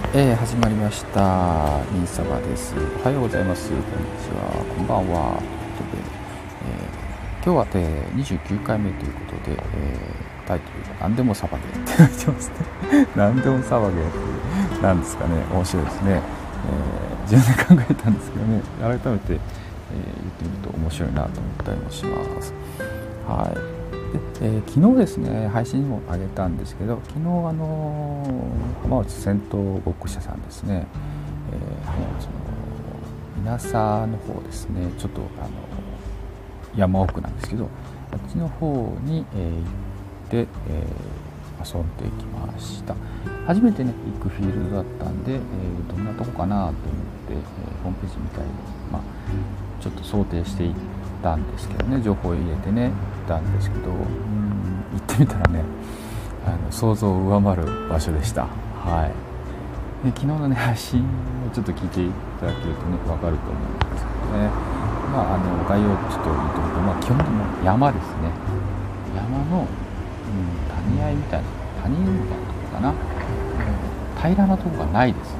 い、えー、始まりました。ミンサバです。おはようございます。こんにちは。こんばんは。ということで、えー今日は、えー29回目ということで、えータイトルが 何でもサバゲーって書いてますね。何でもサバゲーってなんですかね。面白いですね。えー自分で考えたんですけどね、改めて、えー言ってみると面白いなと思ったりもします。はい。でえー昨日ですね配信にも上げたんですけど昨日あのー浜内戦闘ごっこ社さんですね、えー浜内の稲佐の方ですねちょっとあの山奥なんですけどあっちの方に、えー行って、えー遊んできました。初めてね行くフィールドだったんで、えーどんなとこかなと思って、えホームページみたいに、まあ、ちょっと想定していってたんですけどね情報を入れてね行ったんですけどうん行ってみたらねあの想像を上回る場所でした。はい。で昨日のね配信をちょっと聞いていただけるとね分かると思うんですけどね。まああの概要をちょっと言ってみると、まあ、基本的に山ですね。山の、うん、谷合みたいな谷みたいなとこかな、うん平らなとこがないですね。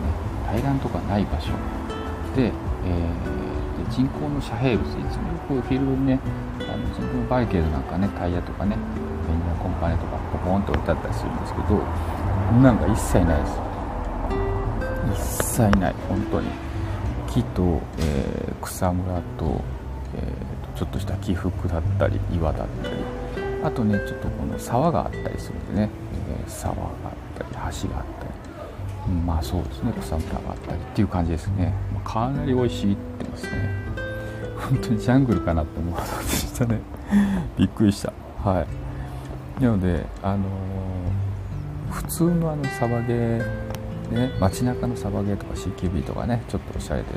平らなとこがない場所。で,、えー人工の遮蔽物いつもこういうフィールドにねあの人工のバリケードなんかねタイヤとかねベニヤコンパネとかポコンと置いてあったりするんですけどなんが一切ないです。一切ない。本当に。木と、えー草むらと,、えーとちょっとした起伏だったり岩だったり。あとねちょっとこの沢があったりするんでね、えー沢があったり橋があったり。うんまあそうですね。草むらがあったりっていう感じですね、まあかなり美味しいってますね。本当にジャングルかなって思うでしたね。びっくりした。はい。なのであのー普通のあのサバゲーでね街中のサバゲーとか CQB とかねちょっとおしゃれで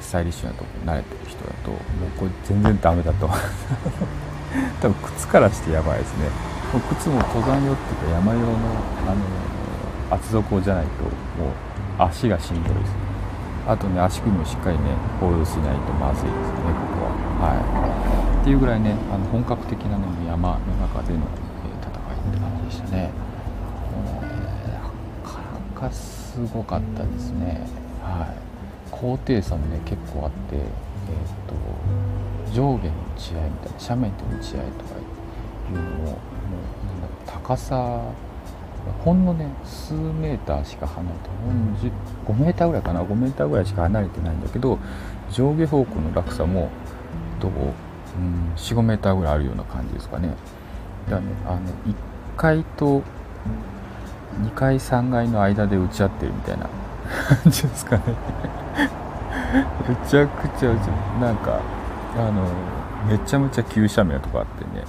スタイリッシュなとこ慣れてる人だともうこれ全然ダメだと。多分靴からしてやばいですね。もう靴も登山用っていうか山用のあの厚底じゃないともう足がしんどいです。あとね足首もしっかりねホールドしないとまずいですねここは。はい。っていうぐらいねあの本格的な、ね、山の中での、え戦いって感じでしたね。もうねなかなかすごかったですね。はい。高低差もね結構あってえっ、と上下の違いみたいな斜面との違いとかいうのももうなんだろう高さほんのね数メーターしか離れてほんの10 5メーターぐらいかな？5メーターぐらいしか離れてないんだけど上下方向の落差もどう、うん、45メーターぐらいあるような感じですかね。だからねあの1階と2階3階の間で打ち合ってるみたいな 感じですかね。めちゃくちゃ打ちなんかあのめちゃめちゃ急斜面とこあってね。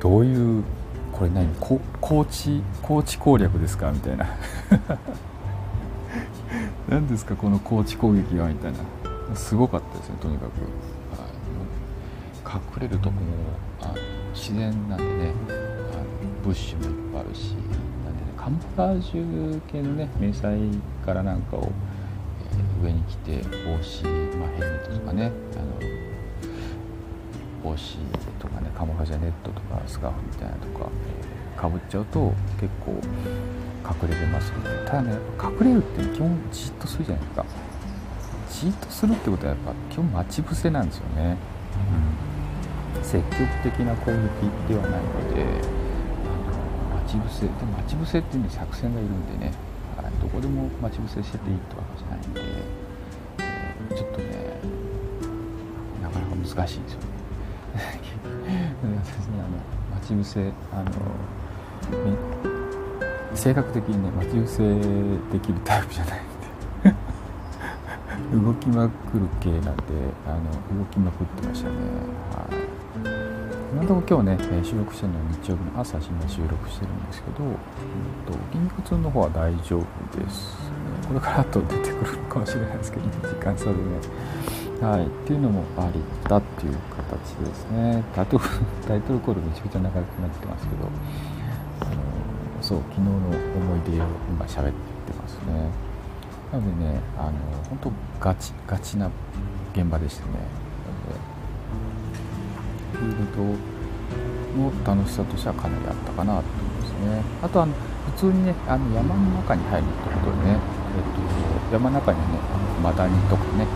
どういうこれ何？こ高知高知攻略ですか？みたいな。何ですか？この高知攻撃は？みたいな。すごかったですねとにかく、はい、隠れるとこもあ自然なんでね。あのブッシュもいっぱいあるしなんでねカモフラージュ系のね迷彩からなんかを、えー上に着て帽子、まあ、ヘルメットとかね。あの帽子とかねカモフジュネットとかスカーフみたいなとか、えーかぶっちゃうと結構隠れれますのでただね隠れるって基本じっとするじゃないですか。じっとするってことはやっぱ基本待ち伏せなんですよね、うん、積極的な攻撃ではないので待ち伏せで待ち伏せっていうのに作戦がいるんでね、はい、どこでも待ち伏せしてていいってわけじゃないんで、えーちょっとねなかなか難しいですよね私ねあの待ち伏せあの性格的にね待ち伏せできるタイプじゃないんで動きまくる系なんであの動きまくってましたね。はい。今のところ今日ね収録してるのは日曜日の朝今収録してるんですけど、うんと、筋肉痛の方は大丈夫です、ね、これからあと出てくるかもしれないですけどね時間差でね。はい、っていうのもありだっていう形ですね。タイトル タイトルコールめちゃくちゃ長くなってますけど。あのそう昨日の思い出を今喋ってますね。なのでねあの本当ガチガチな現場でしたね。なのでフィールドの楽しさとしてはかなりあったかなと思いますね。あとあの普通にねあの山の中に入るってことでね、えーと、山の中にねマダニとかね、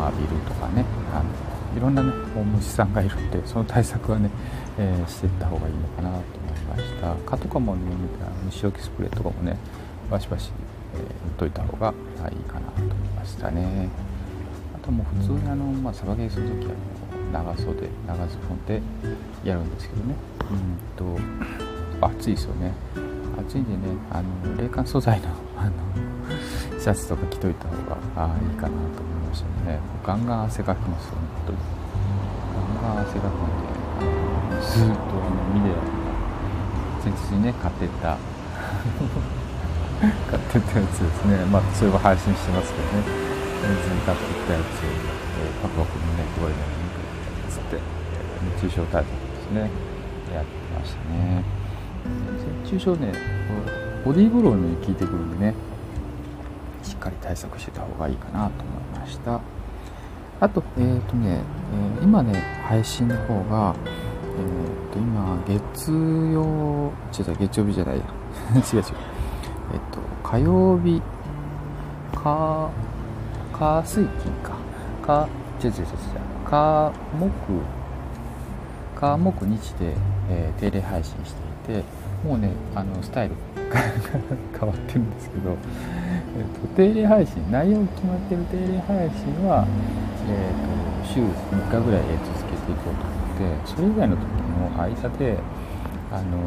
えーと、山ビルとかね。あのいろんなね大虫さんがいるんでその対策はね、えー、していった方がいいのかなと思いました。蚊とかもね虫除けスプレーとかもねバシバシ、えー、塗っといた方がいいかなと思いましたね。あともう普通にあの、まあ、サバゲーする時は長袖長ズボンでやるんですけどね。うんと暑いですよね。暑いんでねあの冷感素材のあのシャツとか着といた方がいいかなと思います。したね。ガンガン汗かきますよ本当に。ガンガン汗かくんであのずっとあのミネラルが前日にね買ってた 買ってたやつですね。まあそれは配信してますけどね。前日に買ってったやつを、えー、パクパク胸配りでつって熱中症対策ですね。やってましたね。熱中症ねボディーブローに効いてくるんでねかり対策してた方がいいかなと思いました。あとえっ、ー、とね、えー、今ね配信の方がえっ、ー、と今月曜違う月曜日じゃないや。違う違う。えっと火曜日か火水金か。か違う違う違う違う。火木火木日で、えー、定例配信していてもうねあのスタイルが変わってるんですけど、えーと、定例配信内容決まってる定例配信は、えーと、週3日ぐらい続けていこうと思ってそれ以外の時の間であの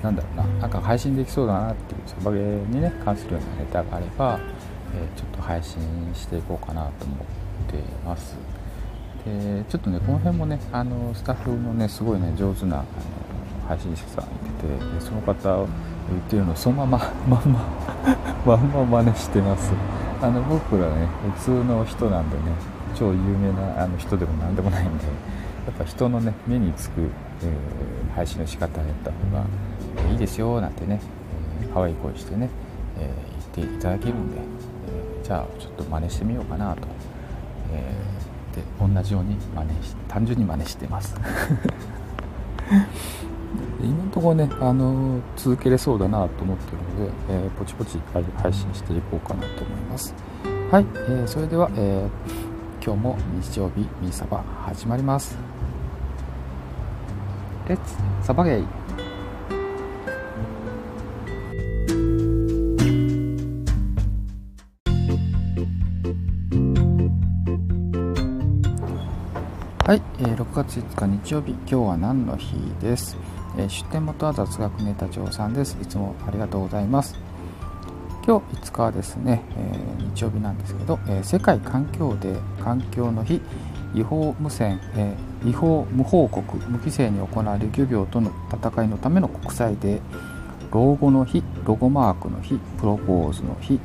ー、なんだろうななんか配信できそうだなっていうサバゲーにね関するようなネタがあれば、えー、ちょっと配信していこうかなと思ってます。でちょっとねこの辺もねあのスタッフのねすごいね上手なあの配信者さんいててその方ってるのそのまままんま まんま真似してます。あの僕らね普通の人なんでね超有名なあの人でも何でもないんでやっぱ人のね目につく、えー、配信の仕方やった方が、いいですよなんてね、えー、可愛い声してね、え言っていただけるんで、えじゃあちょっと真似してみようかなと。えー、で同じように真似し単純に真似してます。今のところね、あの続けれそうだなと思ってるので、えー、ポチポチ配信していこうかなと思います。はい、えー、それでは、えー、今日も日曜日ミーサバ始まります。レッツサバゲイはい、えー、6月5日日曜日、今日は何の日です？え、出典元は雑学ネタ帳さんです。いつもありがとうございます。今日5日はですね、えー、日曜日なんですけど、え世界環境デー環境の日、違法無線、え違法無報告、無規制に行われる漁業との戦いのための国際デー、老後の日、ロゴマークの日、プロポーズの日、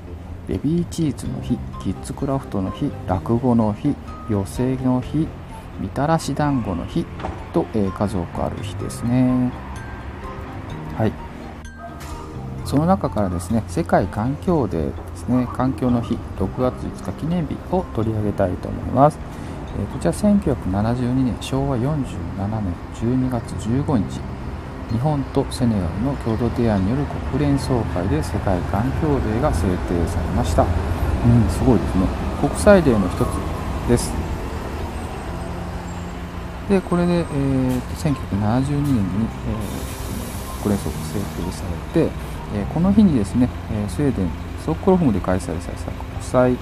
ベビーチーズの日、キッズクラフトの日、落語の日、寄席の日、みたらし団子の日と、えー、数多くある日ですね。はい。その中からですね、世界環境デーですね、環境の日、6月5日記念日を取り上げたいと思います。えー、こちら1972年、昭和47年12月15日、日本とセネガルの共同提案による国連総会で世界環境デーが制定されました。うん、すごいですね。国際デーの一つです。でこれで、えー、1972年に、えー、国連総会制定されて、えー、この日にですね、えー、スウェーデンストックホルムで開催された国際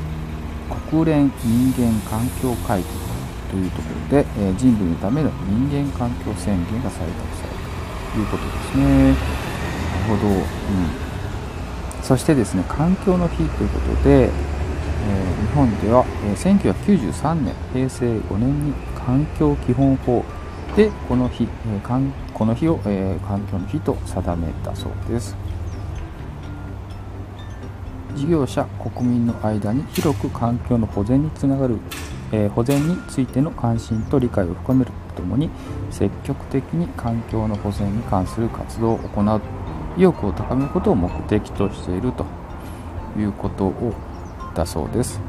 国連人間環境会議というところで、えー、人類のための人間環境宣言が採択されたということですね。なるほど、うん、そしてですね環境の日ということで、えー、日本では、えー、1993年平成5年に環境基本法でこの日、えー、この日を、え、環境の日と定めたそうです。事業者国民の間に広く環境の保全につながる、え、保全についての関心と理解を深めるとともに積極的に環境の保全に関する活動を行う意欲を高めることを目的としているということをだそうです。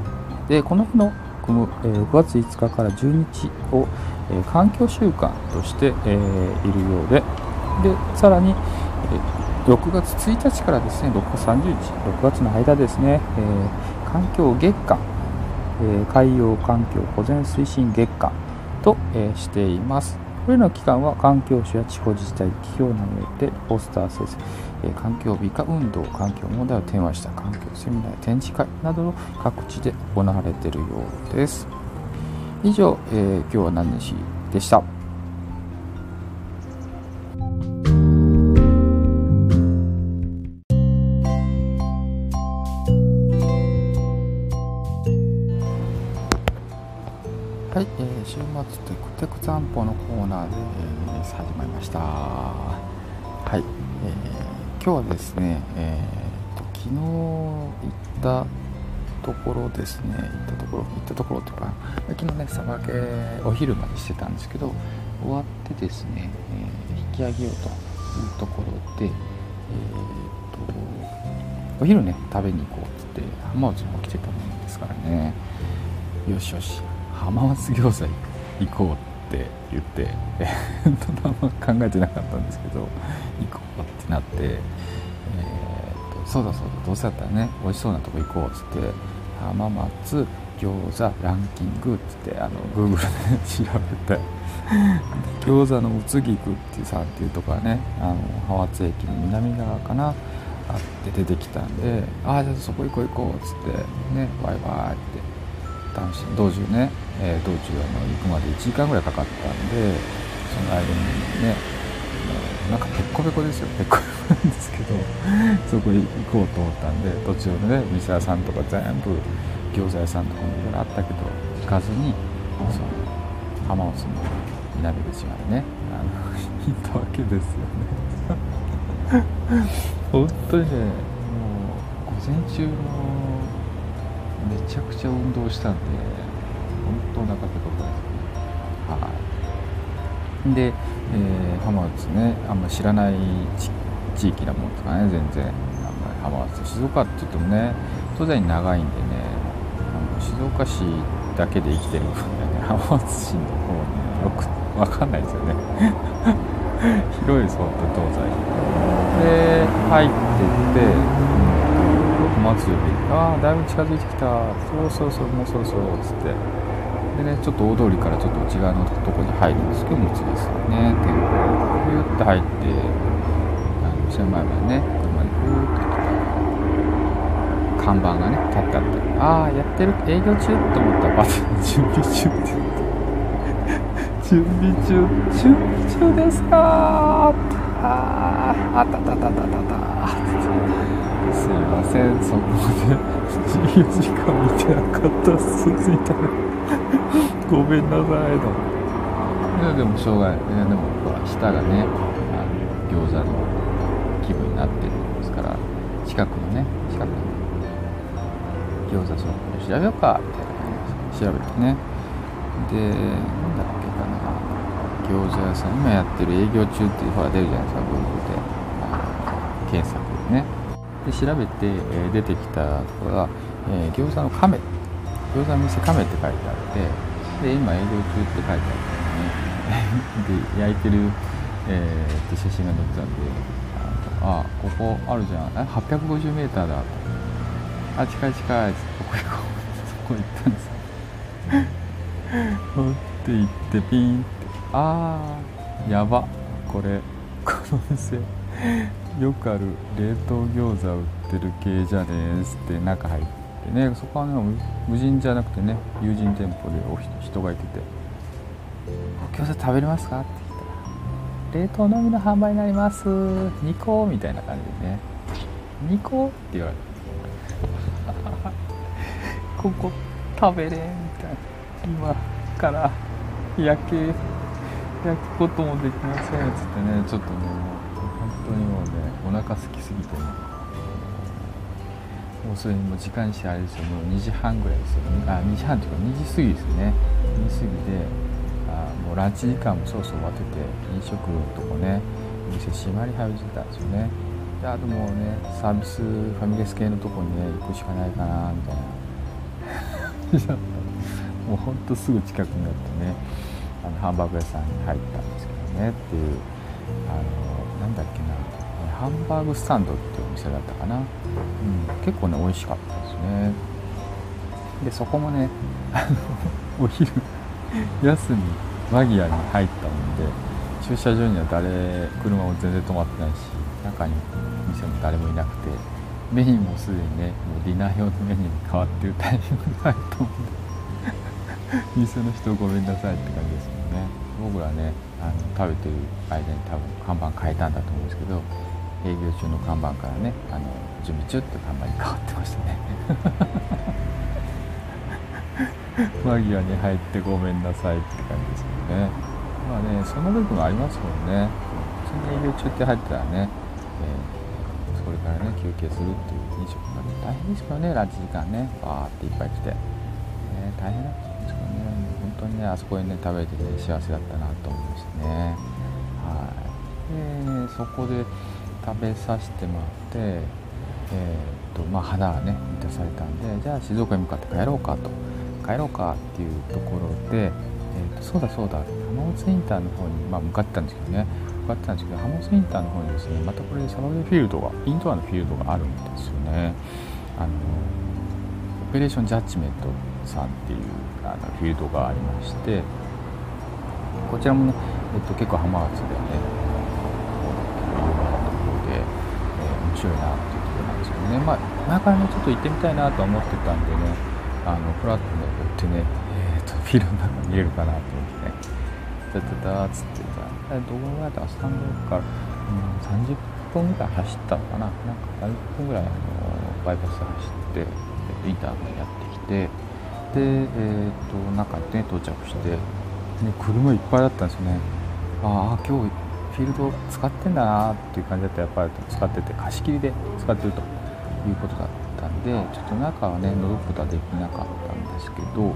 でこの日のこの、え6月5日から12日を、環境週間として、いるようで、でさらに、6月1日からですね6月30日6月の間ですね、え、環境月間、え、海洋環境保全推進月間と、え、しています。これらの期間は環境省や地方自治体企業などでポスター生成、えー、環境美化運動環境問題をテーマした環境セミナー展示会などの各地で行われているようです。以上、えー、今日は何日でした？散歩のコーナーで、え、始まりました。はい、えー、今日はですね、えーと、昨日行ったところですね、行ったところ、行ったところというか、昨日ね、さばけお昼までしてたんですけど、終わってですね、えー、引き上げようというところで、えーと、お昼ね、食べに行こうってって、浜内も来てたもんですからね、よしよし、浜松餃子行こうって言って、えー、とあんま考えてなかったんですけど行こうってなって、えーと、そうだそうだどうせだったらね美味しそうなとこ行こうっつって浜松餃子ランキングっつってあの Google で、調べて餃子の宇津木区っていうさんっていうとこはねあの浜松駅の南側かなあって出てきたんで「ああじゃあそこ行こう行こう」っつってねバイバイって楽し道中ね、えー、道中あの行くまで1時間ぐらいかかったんでその間にねなんかペッコペコですよ。ペッコペコなんですけど そこに行こうと思ったんで途中でね店屋さんとか全部餃子屋さんとかもいろいろあったけど行かずにその浜松の南口までねあの行ったわけですよね。本当にねもう午前中のめちゃくちゃ運動したんで本当お腹ペコペコですはい。で、えー、浜松ねあんまり知らない地域なもんですかね全然。あんまり浜松静岡って言ってもね東西に長いんでねあの静岡市だけで生きてる分でね 浜松市の方ねよく分かんないですよね。広いです本当に東西。で入ってって、うん。祭りああだいぶ近づいてきた。そうそうそうもうそろそろっつって。でねちょっと大通りからちょっと内側のとこに入るんですけどもつですね。店舗ふーって入ってあの店の前までね車でふーって来た看板がね立ってあってああやってる営業中と思ったらバス準備中。って準備中準備中ですかあああたたたたたたすいませんそこで24時間見てなかったっすみたいなごめんなさいと。いやでもしょうがない。いやでもほら舌がねあの餃子の気分になってるんですから近くのね近くの餃子ショップ調べようかみたいな感じで調べてね。でなんだっけかな。餃子屋さん今やってる営業中っていうほら出るじゃないですか Google で。検索でね。で調べて、え出てきたところが、えー、餃子の亀。餃子の店亀って書いてあってで今営業中って書いてあったのね。で焼いてる、えー、って写真が載ってたんでああここあるじゃん。あ 850m だ。あ近い近い。ここ行こう。そこ行ったんです持って行ってピンって。ああやば。これこの店。よくある冷凍餃子売ってる系じゃねえっつって中入って。ねそこはね無人じゃなくてね友人店舗でお人がいてて「餃子食べれますか?」って言ったら「冷凍のみの販売になります。2個」みたいな感じでね「2個?」って言われてここ食べれみたいな今から焼け焼くこともできませんっつってね。ちょっとねもう本当にもうねお腹空きすぎてね。もうそれにもう時間してあれですよ。もう2時半ぐらいですよ。あ2時半というか2時過ぎですね。2時過ぎであもうランチ時間もそろそろ終わってて飲食とかねお店閉まり始めてたんですよね。であともうねサービスファミレス系のとこにね行くしかないかなみたいな。もうほんとすぐ近くになってねあのハンバーグ屋さんに入ったんですけどねっていうあのなんだっけな。ハンバーグスタンドっていうお店だったかな、うん、結構ね美味しかったですね。でそこもねお昼休み間際に入ったので駐車場には誰車も全然止まってないし中に店も誰もいなくてメニューもすでにねもうディナー用のメニューに変わってるタイミングがあると思うんで店の人ごめんなさいって感じですよね。僕らねあの食べてる間に多分看板変えたんだと思うんですけど営業中の看板からねあの準備中って看板に変わってましたね。間際に入ってごめんなさいって感じですよね。まあねそんな部分ありますもんね。普通に営業中って入ってたらね、えー、それからね休憩するっていう飲食が大変ですけどね。ランチ時間ねバーっていっぱい来て、ね、大変だったんですけどね。本当にねあそこにね食べてね幸せだったなと思いましたね。はい。でそこで食べさせてもらってえー、っとまあ肌がね満たされたんでじゃあ静岡に向かって帰ろうかと。帰ろうかっていうところで、えー、とそうだそうだ浜松インターの方に、まあ、向かってたんですけどね。向かってたんですけど浜松インターの方にですねまたこれサバゲフィールドがインドアのフィールドがあるんですよね。あのオペレーションジャッジメントさんっていうあのフィールドがありましてこちらもね、えっと、結構浜松でね有名なところで、えー、面白いなっていうところなんですけどね。まあ前からねちょっと行ってみたいなと思ってたんでねあのフラットねこうやってね、えーと、フィルムの中見えるかなと思ってね。ダダダーっつってじゃあどこぐらいだったら3から、うん、30分ぐらい走ったのかな。なんか30分ぐらいあのバイパス走ってインターまでやってきてでえっ、ー、と中にね到着して、ね、車いっぱいだったんですよね。ああ今日フィールド使ってんだなっていう感じだったらやっぱり使ってて貸し切りで使ってるということだったんでちょっと中はね覗くことはできなかったんですけど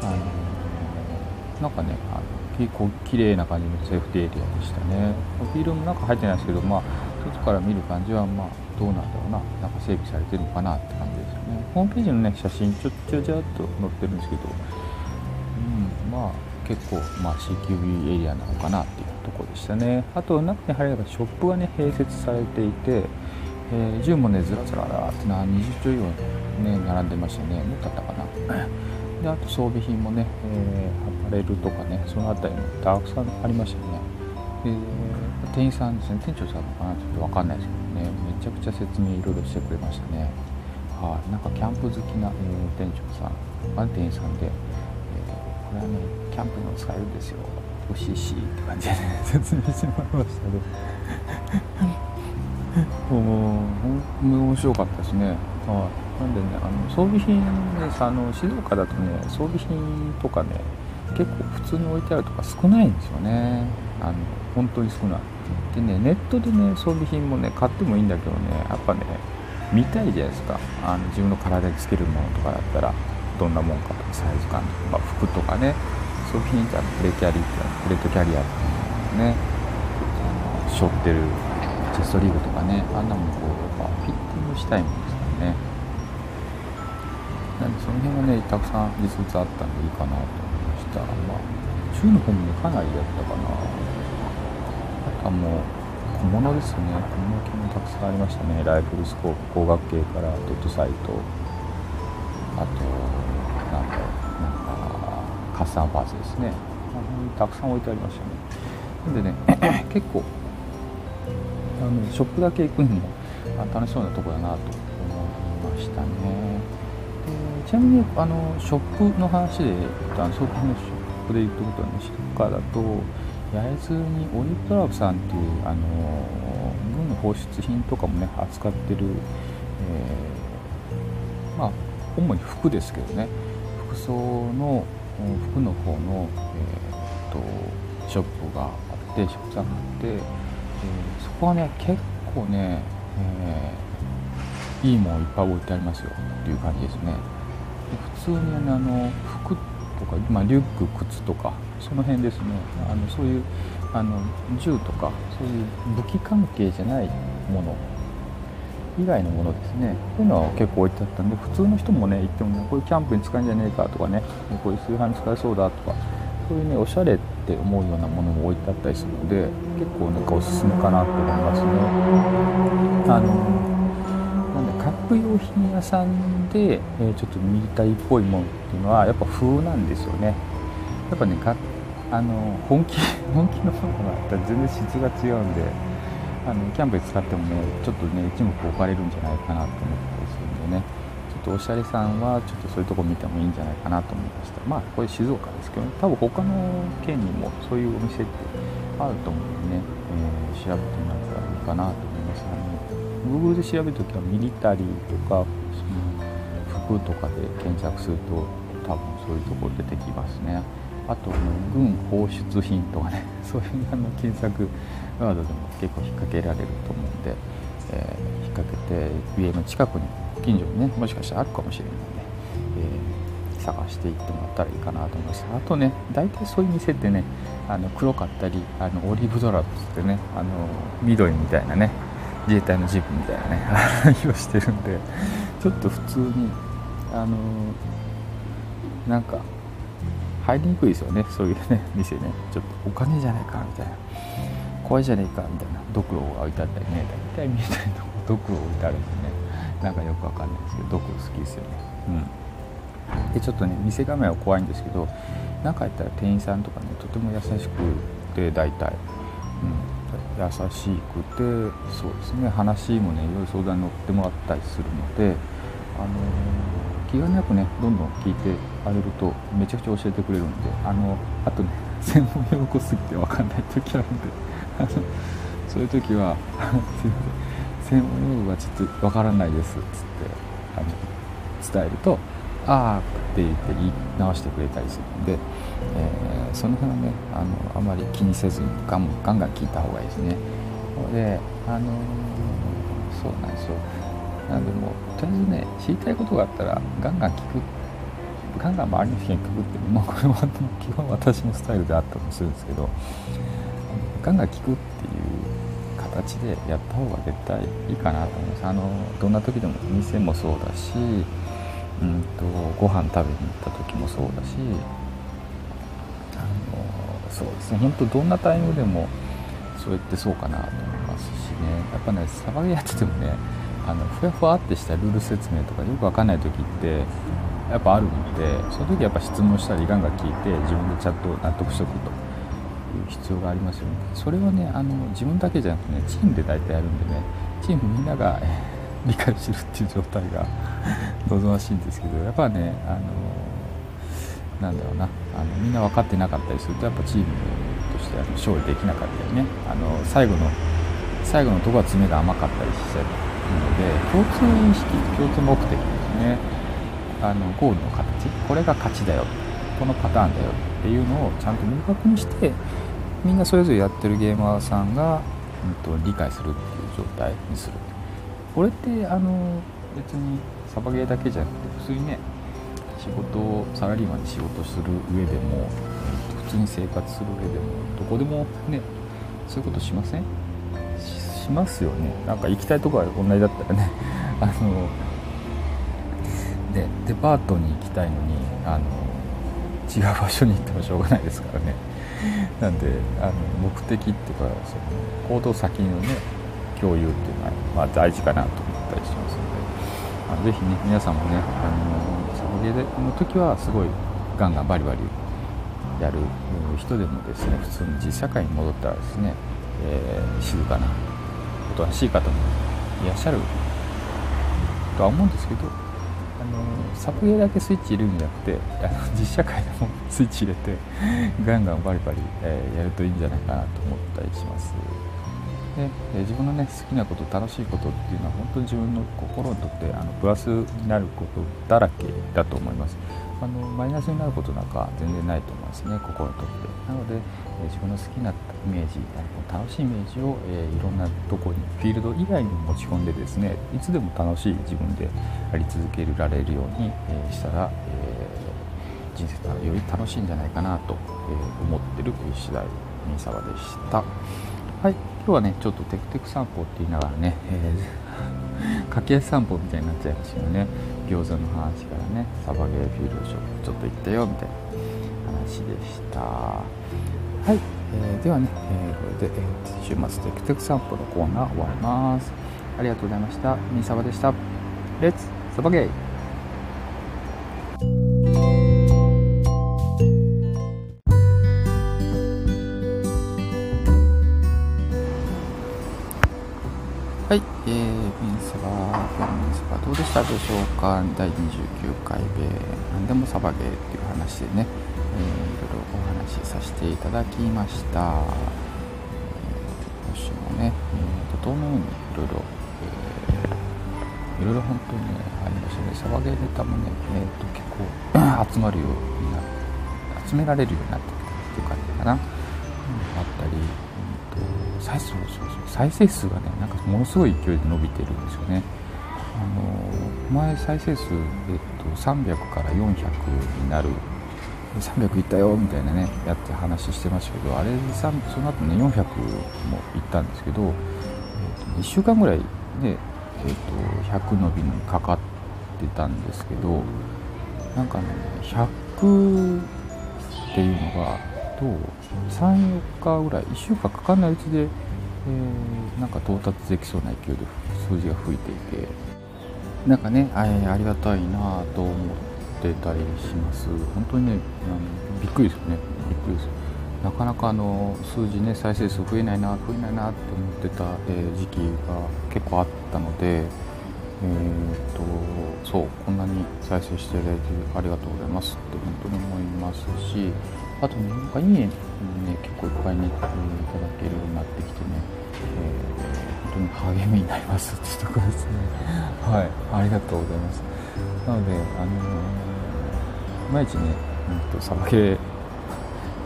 あのなんかねあの結構綺麗な感じのセーフティーエリアでしたね。フィルム中入ってないですけどまあ外から見る感じはまあどうなんだろうな。なんか整備されてるのかなって感じですよね。ホームページのね写真ちょっちゃちゃっと載ってるんですけどうんまあ結構、まあ、CQB エリアなのかなっていうところでしたね。あと中に入ればショップがね併設されていてえー、銃もねずらずらだってな20丁以上ね並んでましたね。もっとあったかな。であと装備品もね、えー、アパレルとかねその辺りもたくさんありましたね。で店員さんですね。店長さんのかなちょっと分かんないですけどね。めちゃくちゃ説明いろいろしてくれましたね。はい。なんかキャンプ好きな、えー、店長さん。あ店員さんで、これはねキャンプにも使えるんですよ。欲しいしって感じで、ね、説明してもらいましたねもう面白かったですね。はい、なんでねあの装備品ねあの静岡だとね装備品とかね結構普通に置いてあるとか少ないんですよね。あの本当に少ない。でねネットでね装備品もね買ってもいいんだけどねやっぱね見たいじゃないですか。あの自分の体につけるものとかだったらどんなもんかとかサイズ感とか、ま、服とかね。装備品ってプレキャリーってプレートキャリアっていうね。背負ってるチェストリーグとかね。あんなもこう、まあ、フィッティングしたいもんですからね。なんでその辺がねたくさん実物あったんでいいかなと思いました。まあ中の方もねかなりだったかな。あとはもう小物ですね。小物系もたくさんありましたね。ライフルスコープ光学系からドットサイト。あとなんだろうなんかカスタムパーツですねたくさん置いてありましたね。なんでね 結構あのショップだけ行くにも楽しそうなとこだなと思いましたね。でちなみにあのショップの話であのショップのショップで言ったことはね静岡だと八重洲にオリプラブさんっていうあの軍の放出品とかもね扱ってる、えー、まあ主に服ですけどね。装の服の方の、えーと、とショップがあってショップさんがあってえそこはね結構ね、えー、いいもんいっぱい置いてありますよっていう感じですね。普通にあの服とか、まあ、リュック靴とかその辺ですね。あのそういうあの銃とかそういう武器関係じゃないもの以外のものですね。こういうのは結構置いてあったんで普通の人もね行ってもねこういうキャンプに使うんじゃねえかとかねこういう炊飯に使えそうだとかそういうねおしゃれって思うようなものも置いてあったりするので結構なんかおすすめかなと思いますね。あのなんでカップ用品屋さんで、えー、ちょっとミリタリーっぽいものっていうのはやっぱ風なんですよね。やっぱねあの本気本気のものがあったら全然質が違うんであのキャンプで使ってもねちょっとね一目置かれるんじゃないかなと思ったりするんでね。ちょっとおしゃれさんはちょっとそういうとこ見てもいいんじゃないかなと思いました。まあこれ静岡ですけど、ね、多分他の県にもそういうお店ってあると思うんでね、えー、調べてもらったらいいかなと思いますあの Google で調べるときはミリタリーとかその服とかで検索すると多分そういうところ出てきますね。あと軍放出品とかね。そういうあの検索ワードでも結構引っ掛けられると思うんで、えー、引っ掛けて家の近くに近所にねもしかしたらあるかもしれないので、えー、探していってもらったらいいかなと思います。あとね大体そういう店ってねあの黒かったりあのオリーブドラゴンってねあの緑みたいなね自衛隊のジープみたいなね 色してるんでちょっと普通にあのなんか入りにくいですよねそういうね店ね。ちょっとお金じゃないかみたいな。怖いじゃねえかみたいな。ドクロが置いてあったりね。大体見えたいとこドクロ置いてあるんでね。なんかよくわかんないですけどドクロ好きですよね。うん。でちょっとね店構えは怖いんですけど中入ったら店員さんとかねとても優しくて大体、うん、優しくてそうですね。話もねいろいろ相談に乗ってもらったりするのであの気兼ねなくねどんどん聞いてあげるとめちゃくちゃ教えてくれるんであのあとね専門用語すぎて分かんない時あるんで。そういう時はすいません専門用語がちょっと分からないですっつってあの伝えると「ああ」って言って言い直してくれたりするんで、えー、その辺はねあのあまり気にせずにガンガンガン聞いた方がいいですね。であのー、そうなんですよ。なんでもとりあえずね知りたいことがあったらガンガン聞くガンガン周りの人に聞くっていう まこれは基本私のスタイルであったりもするんですけどガンガン聞くっていう形でやった方が絶対いいかなと思います。あのどんな時でも店もそうだしうんとご飯食べに行った時もそうだしあのそうですね。本当どんなタイミングでもそうやってそうかなと思いますしね。やっぱねサバゲーやっててもねあのふわふわってしたルール説明とかよくわかんない時ってやっぱあるのでその時やっぱ質問したりガンガン聞いて自分でちゃんと納得しておくという必要がありますよね。それはねあの自分だけじゃなくてねチームで大体やるんでねチームみんなが 理解してるっていう状態が 望ましいんですけどやっぱねあのなんだろうなあのみんな分かってなかったりするとやっぱチームとしてあの勝利できなかったりねあの最後の最後のとこは爪が甘かったりしちゃうので共通意識共通目的ですね。あのゴールの形これが勝ちだよこのパターンだよっていうのをちゃんと明確にしてみんなそれぞれやってるゲーマーさんが、うんと、理解するっていう状態にする。これってあの別にサバゲーだけじゃなくて普通にね仕事をサラリーマンで仕事する上でも普通に生活する上でもどこでもねそういうことしません？しますよね。なんか行きたいとこは同じだったらね。あのでデパートに行きたいのにあの違う場所に行ってもしょうがないですからね。なんであの目的っていうかその行動先のね共有っていうのは、まあ、大事かなと思ったりしますので、まあ、ぜひね皆さんもねあのサボゲーの時はすごいガンガンバリバリやる人でもですね普通に実社会に戻ったらですね、えー、静かなおとなしい方もいらっしゃるとは思うんですけどあのサプゲだけスイッチ入れるんじゃなくてあの実社会でもスイッチ入れて ガンガンバリバリ、えー、やるといいんじゃないかなと思ったりします。でえ自分のね好きなこと楽しいことっていうのは本当に自分の心にとってあのプラスになることだらけだと思います。あのマイナスになることなんか全然ないと思いますね心にとって。なので、え自分の好きなイメージ楽しいイメージを、え、いろんなとこにフィールド以外に持ち込んでですねいつでも楽しい自分であり続けられるように、え、したら、えー、人生がより楽しいんじゃないかなと、え思ってる次第ミサワでした。はい。今日はねちょっとテクテク散歩って言いながらね、えー、駆け足散歩みたいになっちゃいましたよね。餃子の話からねサバゲーフィールドショップちょっと行ったよみたいな話でした。はい、えー、ではね、えー、これで、えー、週末テクテク散歩のコーナー終わります。ありがとうございました。みさばでした。レッツサバゲイはい、えー、どうでしたでしょうか？第29回で何でもサバゲーっていう話でね、えー、いろいろお話しさせていただきました。えー、今週もね、えー、怒涛のようにいろいろ、えー、いろいろ本当にね、ありましたね。サバゲーネタもね、えーと、結構集まるようになって集められるようになってきたっていう感じかな。うん、あったり、再そうそうそう再生数がねなんかものすごい勢いで伸びてるんですよねあの前再生数、えっと、300から400になる。300いったよみたいなねやって話してましたけどあれその後ね400もいったんですけど、えっと、1週間ぐらいで、えっと、100伸びにかかってたんですけどなんかね100っていうのがと34日ぐらい1週間かかんないうちで、えー、なんか到達できそうな勢いで数字が吹いていて。なんかねあありがたいなと思ってたりします。本当にねびっくりですよね。びっくりです。なかなかあの数字ね再生数増えないな増えないなって思ってた、え、時期が結構あったのでえーと、そうこんなに再生していただいてありがとうございますって本当に思いますしあとね、なんかいいね、ね結構いっぱいね、いただけるようになってきてね、えー、本当に励みになりますっていうところですね。はい、ありがとうございます。なので、あのー、毎日ね、うんと、サバゲ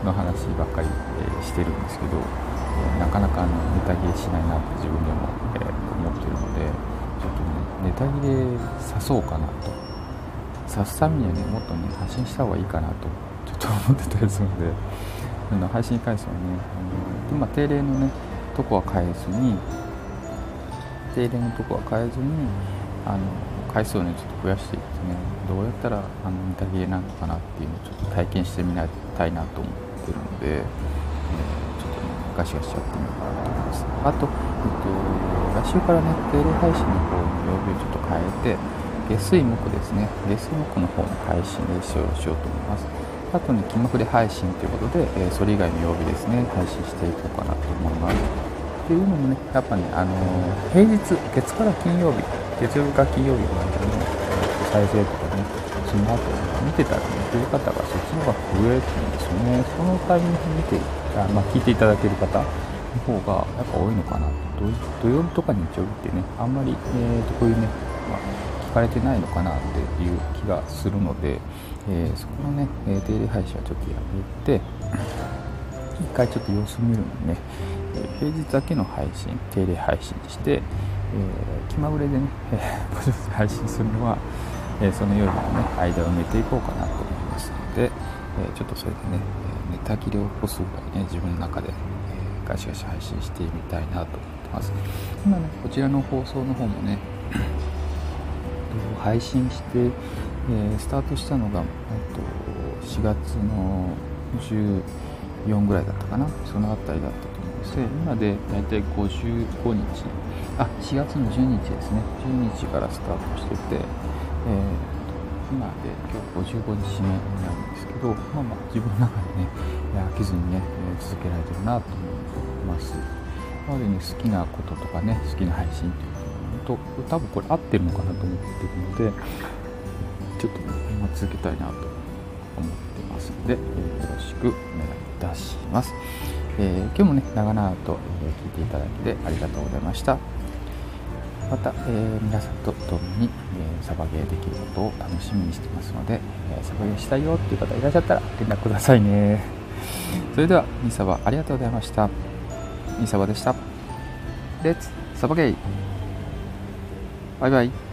の話ばっかり、えー、してるんですけど、えー、なかなかあのネタ切れしないなって自分でも、えー、思ってるので、ちょっとね、ネタ切れさそうかなと。さすためにはね、もっとね、発信した方がいいかなとちょっと思ってたりするのであの配信回数はねあの今定例のねとこは変えずに定例のとこは変えずにあの回数をねちょっと増やしていってね。どうやったらあの見た切れなのかなっていうのをちょっと体験してみたいなと思ってるので、えー、ちょっとねガシガシやってみようかなと思いますあと、えっと、来週からね定例配信の方の曜日をちょっと変えて月水木ですね。月水木の方の配信で使用しようと思います。あとに気まぐれ配信ということで、えー、それ以外の曜日ですね配信していこうかなと思います。っていうのもねやっぱねあのー、平日月から金曜日月曜日か金曜日の間の、再生とかねその後見てたらね増え方がそっちの方が増えてるんですよねそのタイミング見てあ、まあ、聞いていただける方の方がやっぱ多いのかな土曜日とか日曜日ってねあんまり、えー、とこういうね、まあかれてないのかなっていう気がするので、えー、そこのね、え定例配信はちょっとやめて一回ちょっと様子見るのね、平日だけの配信定例配信して、えー、気まぐれでね、えー、配信するのは、えその夜のね間を埋めていこうかなと思いますので、えちょっとそれでね、えネタ切れを起こすぐらいね自分の中で、えガシガシ配信してみたいなと思ってます。今ねこちらの放送の方もね配信して、え、スタートしたのが、えっと、4月の14ぐらいだったかな。その辺りだったと思うんです今で大体55日。あ4月の12日ですね。12日からスタートしてて、えー、今で今日55日目になるんですけどまあまあ自分の中でね飽きずにね続けられてるなと思います。なのでね好きなこととかね好きな配信というと多分これ合ってるのかなと思ってるのでちょっとね今続けたいなと思ってますので、え、よろしくお願いいたします、え、今日もね長々と、え聞いていただきでありがとうございました。また、え、皆さんと共に、え、サバゲーできることを楽しみにしてますので、え、サバゲーしたいよっていう方いらっしゃったら連絡くださいね。それではミサバありがとうございました。ミサバでした。レッツサバゲーバイバイ。